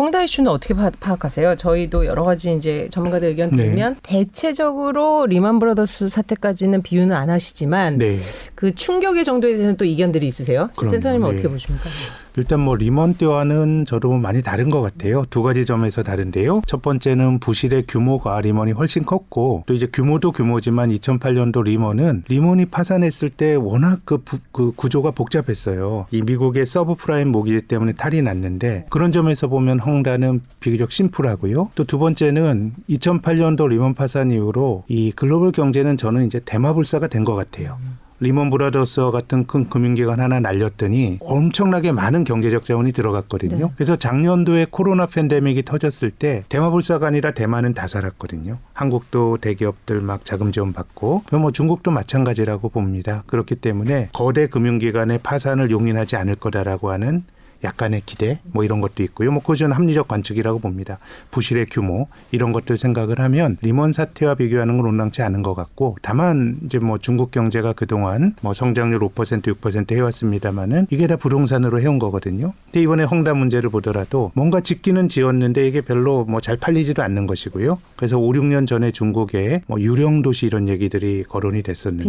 헝다 이슈는 어떻게 파, 악하세요 저희도 여러 가지 이제 전문가들 의견 네. 들으면 네. 대체적으로 리만 브라더스 사태까지는 비유는 안 하시지만 네. 그 충격의 정도에 대해서는 또 이견들이 있으세요. 센터님은 네. 어떻게 보십니까? 일단 뭐 리먼 때와는 저도 많이 다른 것 같아요. 두 가지 점에서 다른데요. 첫 번째는 부실의 규모가 리먼이 훨씬 컸고 또 이제 규모도 규모지만 2008년도 리먼은 리먼이 파산했을 때 워낙 그, 부, 그 구조가 복잡했어요. 이 미국의 서브프라임 모기지 때문에 탈이 났는데 그런 점에서 보면 헝다는 비교적 심플하고요. 또 두 번째는 2008년도 리먼 파산 이후로 이 글로벌 경제는 저는 이제 대마불사가 된 것 같아요. 리먼 브라더스와 같은 큰 금융기관 하나 날렸더니 엄청나게 많은 경제적 자원이 들어갔거든요. 네. 그래서 작년도에 코로나 팬데믹이 터졌을 때 대마불사가 아니라 대마는 다 살았거든요. 한국도 대기업들 막 자금 지원 받고 뭐 중국도 마찬가지라고 봅니다. 그렇기 때문에 거대 금융기관의 파산을 용인하지 않을 거다라고 하는 약간의 기대 뭐 이런 것도 있고요. 뭐 그것은 합리적 관측이라고 봅니다. 부실의 규모 이런 것들 생각을 하면 리먼 사태와 비교하는 건 온당치 않은 것 같고 다만 이제 뭐 중국 경제가 그동안 뭐 성장률 5% 6% 해왔습니다마는 이게 다 부동산으로 해온 거거든요. 근데 이번에 헝다 문제를 보더라도 뭔가 짓기는 지었는데 이게 별로 뭐 잘 팔리지도 않는 것이고요. 그래서 5, 6년 전에 중국에 뭐 유령 도시 이런 얘기들이 거론이 됐었는데.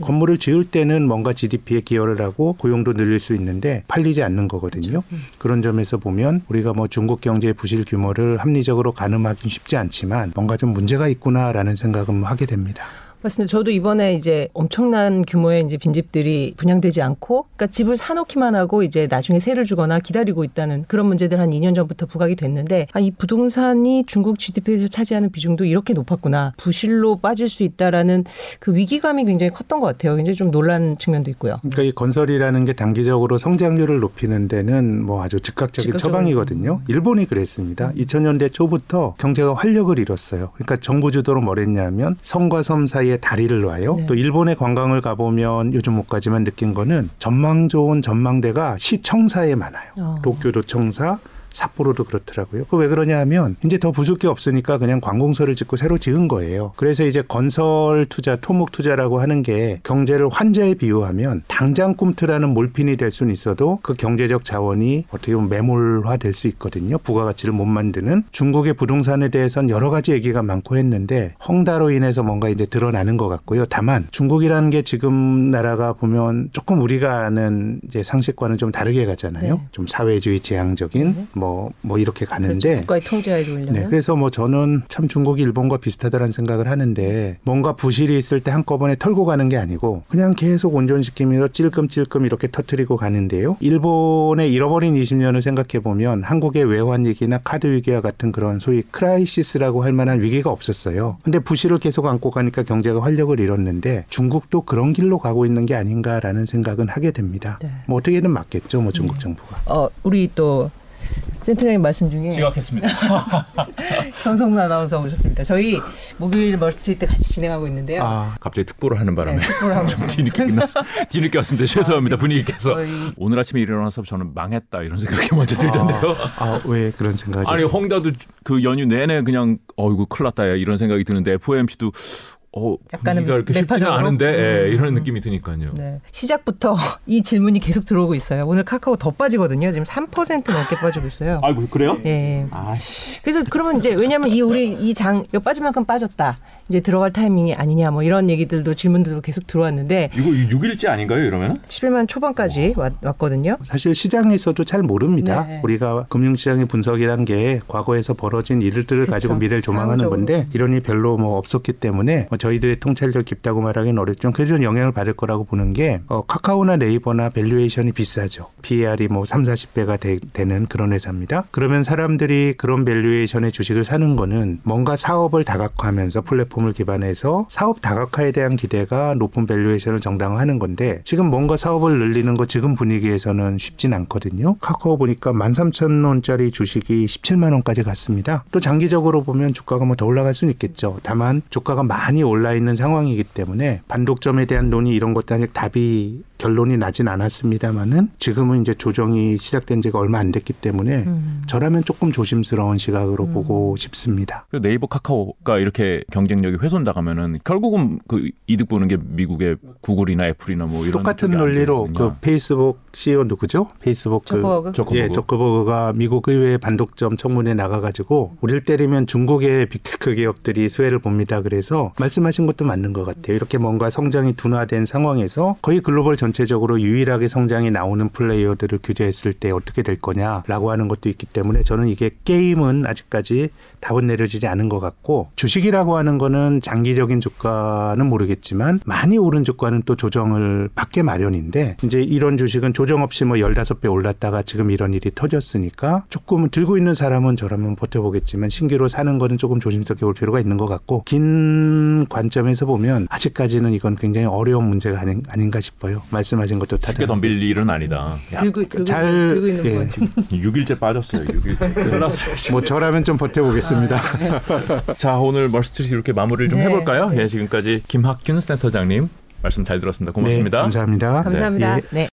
건물을 지을 때는 뭔가 GDP에 기여를 하고 고용도 늘릴 수 있는데 팔리지 않는 거거든요. 있거든요. 그렇죠. 그런 점에서 보면 우리가 뭐 중국 경제의 부실 규모를 합리적으로 가늠하기 쉽지 않지만 뭔가 좀 문제가 있구나라는 생각은 하게 됩니다. 맞습니다. 저도 이번에 이제 엄청난 규모의 이제 빈집들이 분양되지 않고, 그러니까 집을 사놓기만 하고 이제 나중에 세를 주거나 기다리고 있다는 그런 문제들 한 2년 전부터 부각이 됐는데, 아, 이 부동산이 중국 GDP에서 차지하는 비중도 이렇게 높았구나. 부실로 빠질 수 있다라는 그 위기감이 굉장히 컸던 것 같아요. 굉장히 좀 놀란 측면도 있고요. 그러니까 이 건설이라는 게 단기적으로 성장률을 높이는 데는 뭐 아주 즉각적인 처방이거든요. 일본이 그랬습니다. 2000년대 초부터 경제가 활력을 잃었어요. 그러니까 정부 주도로 뭘 했냐면 성과 섬 사이 사이에 다리를 놔요. 네. 또 일본의 관광을 가보면 요즘 못 가지만 느낀 거는 전망 좋은 전망대가 시청사에 많아요. 어. 도쿄 도 청사, 삿포로도 그렇더라고요. 그 왜 그러냐 하면 이제 더 부술 게 없으니까 그냥 관공서를 짓고 새로 지은 거예요. 그래서 이제 건설 투자, 토목 투자라고 하는 게 경제를 환자에 비유하면 당장 꿈틀하는 몰핀이 될 수는 있어도 그 경제적 자원이 어떻게 보면 매몰화 될 수 있거든요. 부가가치를 못 만드는 중국의 부동산에 대해서는 여러 가지 얘기가 많고 했는데 헝다로 인해서 뭔가 이제 드러나는 것 같고요. 다만 중국이라는 게 지금 나라가 보면 조금 우리가 아는 이제 상식과는 좀 다르게 가잖아요. 네. 좀 사회주의 지향적인 네. 뭐, 뭐 이렇게 가는데. 그렇죠. 국가의 통제하에 돌려 네. 그래서 뭐 저는 참 중국이 일본과 비슷하다는 생각을 하는데 뭔가 부실이 있을 때 한꺼번에 털고 가는 게 아니고 그냥 계속 온존시키면서 찔끔찔끔 이렇게 터트리고 가는데요. 일본의 잃어버린 20년을 생각해 보면 한국의 외환 위기나 카드 위기와 같은 그런 소위 crisis라고 할 만한 위기가 없었어요. 근데 부실을 계속 안고 가니까 경제가 활력을 잃었는데 중국도 그런 길로 가고 있는 게 아닌가라는 생각은 하게 됩니다. 네. 뭐 어떻게든 막겠죠, 뭐 중국 네. 정부가. 어, 우리 또 센터장님 말씀 중에 지각했습니다. 정성문 아나운서 오셨습니다. 저희 목요일 멀스트리트 같이 진행하고 있는데요. 아, 갑자기 특보를 하는 바람에 네, 좀 뒤늦게 끝났어. 뒤늦게 왔습니다. 죄송합니다. 아, 분위기 께서 저희... 오늘 아침에 일어나서 저는 망했다 이런 생각이 먼저 들던데요. 아, 아왜 그런 생각이? 아니 홍다도 그 연휴 내내 그냥 어이구 큰일 났다 이런 생각이 드는데 FOMC도 어, 약간은 이렇게 쉽지는 않은데 예, 음. 이런 느낌이 드니까요. 네. 시작부터 이 질문이 계속 들어오고 있어요. 오늘 카카오 더 빠지거든요. 지금 3% 넘게 빠지고 있어요. 아, 그래요? 예. 아씨. 그래서 그러면 이제 왜냐하면 이 우리 이 장 빠질 만큼 빠졌다. 이제 들어갈 타이밍이 아니냐 뭐 이런 얘기들도 질문들도 계속 들어왔는데 이거 6일째 아닌가요 이러면? 11만 초반까지 왔, 왔거든요. 사실 시장에서도 잘 모릅니다. 네. 우리가 금융시장의 분석이란 게 과거에서 벌어진 일들을 그쵸. 가지고 미래를 조망하는 건데 이런 이 별로 뭐 없었기 때문에 뭐 저희들의 통찰력 깊다고 말하기는 어렵지만 그래도 영향을 받을 거라고 보는 게 어, 카카오나 네이버나 valuation이 비싸죠. PER이 뭐 3, 40배가 되, 되는 그런 회사입니다. 그러면 사람들이 그런 valuation의 주식을 사는 거는 뭔가 사업을 다각화하면서 플랫폼 제품을 기반해서 사업 다각화에 대한 기대가 높은 valuation을 정당화하는 건데 지금 뭔가 사업을 늘리는 거 지금 분위기에서는 쉽진 않거든요. 카카오 보니까 13,000원짜리 주식이 17만 원까지 갔습니다. 또 장기적으로 보면 주가가 뭐 더 올라갈 수는 있겠죠. 다만 주가가 많이 올라 있는 상황이기 때문에 반독점에 대한 논의 이런 것도 아직 답이 결론이 나진 않았습니다만은 지금은 이제 조정이 시작된 지가 얼마 안 됐기 때문에 음. 저라면 조금 조심스러운 시각으로 음. 보고 싶습니다. 그 네이버 카카오가 이렇게 경쟁력이 훼손당하면은 결국은 그 이득 보는 게 미국의 구글이나 애플이나 뭐 이런 똑같은 논리로 그. 페이스북 CEO 누구죠? 페이스북 그 저거 저커버그. 예, 저커버그가 미국 의회 반독점 청문회 나가 가지고 우리를 때리면 중국의 big tech 기업들이 수혜를 봅니다. 그래서 말씀 하신 것도 맞는 것 같아요. 이렇게 뭔가 성장이 둔화된 상황에서 거의 글로벌 전체적으로 유일하게 성장이 나오는 플레이어들을 규제했을 때 어떻게 될 거냐라고 하는 것도 있기 때문에 저는 이게 게임은 아직까지 답은 내려지지 않은 것 같고 주식이라고 하는 거는 장기적인 주가는 모르겠지만 많이 오른 주가는 또 조정을 받게 마련인데 이제 이런 주식은 조정 없이 뭐 15배 올랐다가 지금 이런 일이 터졌으니까 조금 들고 있는 사람은 저라면 버텨보겠지만 신규로 사는 거는 조금 조심스럽게 볼 필요가 있는 것 같고 긴 관점에서 보면 아직까지는 이건 굉장히 어려운 문제가 아닌, 아닌가 싶어요. 말씀하신 것도 다 쉽게 덤빌 일은 아니다. 들고 들고, 잘 들고 있는 예. 거. 6일째 빠졌어요. 6일째. 큰일 났어요. 지금. 뭐 저라면 좀 버텨보겠습니다. 자 오늘 멀스트리트 이렇게 마무리를 좀 네. 해볼까요? 예, 지금까지 김학균 센터장님 말씀 잘 들었습니다. 고맙습니다. 네, 감사합니다. 감사합니다. 예. 네.